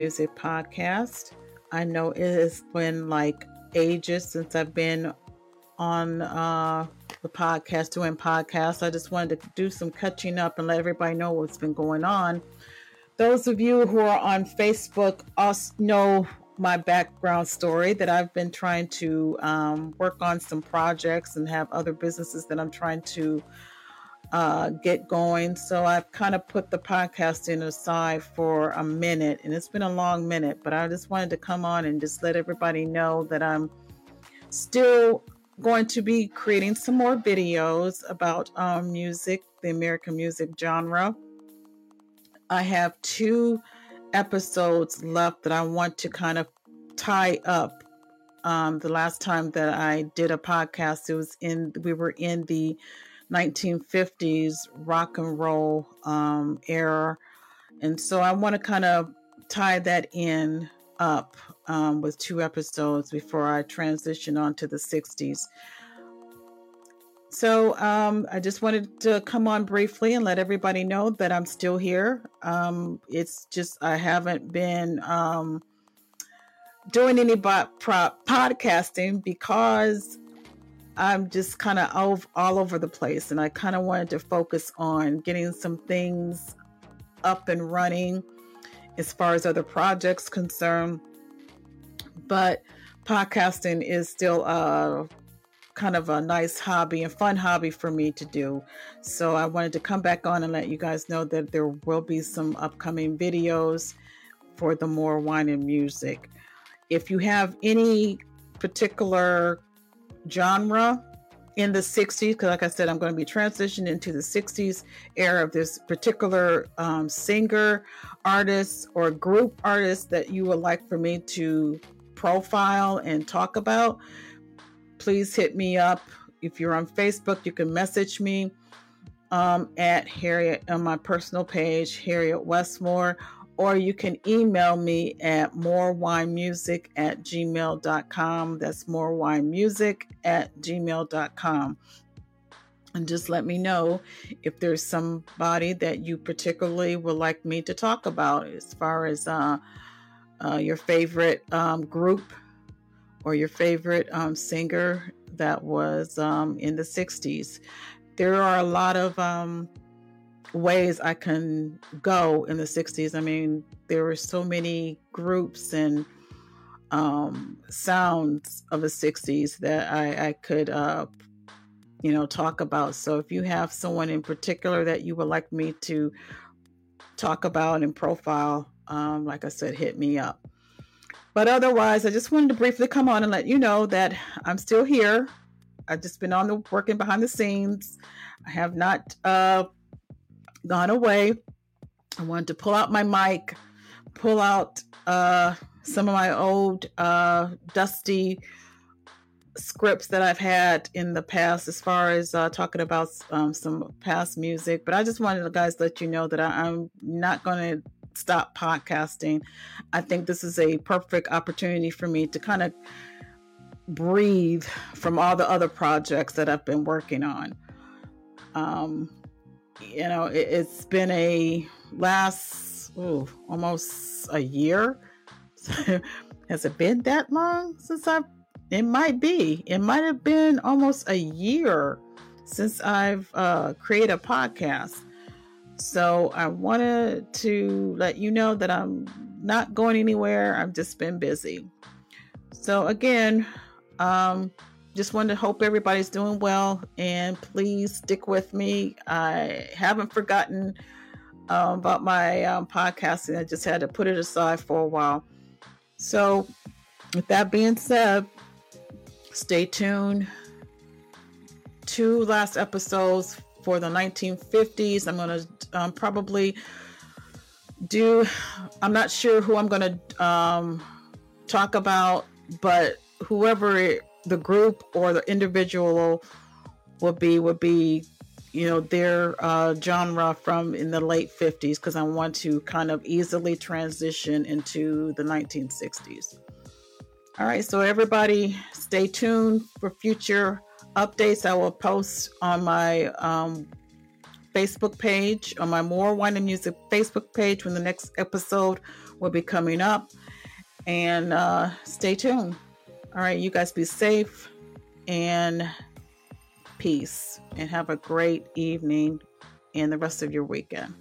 Music Podcast. I know it has been like ages since I've been on uh, the podcast doing podcasts. I just wanted to do some catching up and let everybody know what's been going on. Those of you who are on Facebook also know my background story that I've been trying to um, work on some projects and have other businesses that I'm trying to uh, get going. So I've kind of put the podcasting aside for a minute, and it's been a long minute, but I just wanted to come on and just let everybody know that I'm still going to be creating some more videos about um, music, the American music genre. I have two episodes left that I want to kind of tie up. Um, the last time that I did a podcast, it was in we were in the 1950s rock and roll um, era, and so I want to kind of tie that in up um, with two episodes before I transition on to the 60s. So um, I just wanted to come on briefly and let everybody know that I'm still here. Um, it's just I haven't been um, doing any bo- pro- podcasting because I'm just kind of all, over the place, and I kind of wanted to focus on getting some things up and running as far as other projects concerned. But podcasting is still a kind of a nice hobby and fun hobby for me to do. So I wanted to come back on and let you guys know that there will be some upcoming videos for the more wine and music. If you have any particular genre in the 60s, because like I said, I'm going to be transitioning into the 60s era of this particular um, singer, artist, or group artist that you would like for me to profile and talk about, please hit me up. If you're on Facebook, you can message me um, at Harriet on my personal page, Harriet Westmore, or you can email me at morewinemusic at gmail.com. That's morewinemusic at gmail.com. And just let me know if there's somebody that you particularly would like me to talk about as far as uh, uh, your favorite um, group or your favorite um, singer that was um, in the 60s. There are a lot of um, ways I can go in the 60s. I mean, there were so many groups and um, sounds of the 60s that I, I could, uh, you know, talk about. So if you have someone in particular that you would like me to talk about and profile, um, like I said, hit me up. But otherwise, I just wanted to briefly come on and let you know that I'm still here. I've just been on the working behind the scenes. I have not uh, gone away. I wanted to pull out my mic, pull out uh, some of my old uh, dusty scripts that I've had in the past as far as uh, talking about um, some past music. But I just wanted to guys let you know that I, I'm not going to stop podcasting. I think this is a perfect opportunity for me to kind of breathe from all the other projects that I've been working on. Um, you know, it, has been a last ooh, almost a year. Has it been that long since I've? It might be. It might have been almost a year since I've uh, created a podcast. So I wanted to let you know that I'm not going anywhere. I've just been busy. So again, um, just wanted to hope everybody's doing well and please stick with me. I haven't forgotten um, about my um, podcasting. I just had to put it aside for a while. So, with that being said, stay tuned. Two last episodes for the 1950s. I'm going to um, probably do, I'm not sure who I'm going to um, talk about, but whoever it, the group or the individual would be, would be, you know, their uh, genre from in the late 50s, because I want to kind of easily transition into the 1960s. All right, so everybody stay tuned for future updates I will post on my um, Facebook page, on my More Wine and Music Facebook page when the next episode will be coming up. And uh, stay tuned. All right, you guys be safe and peace and have a great evening and the rest of your weekend.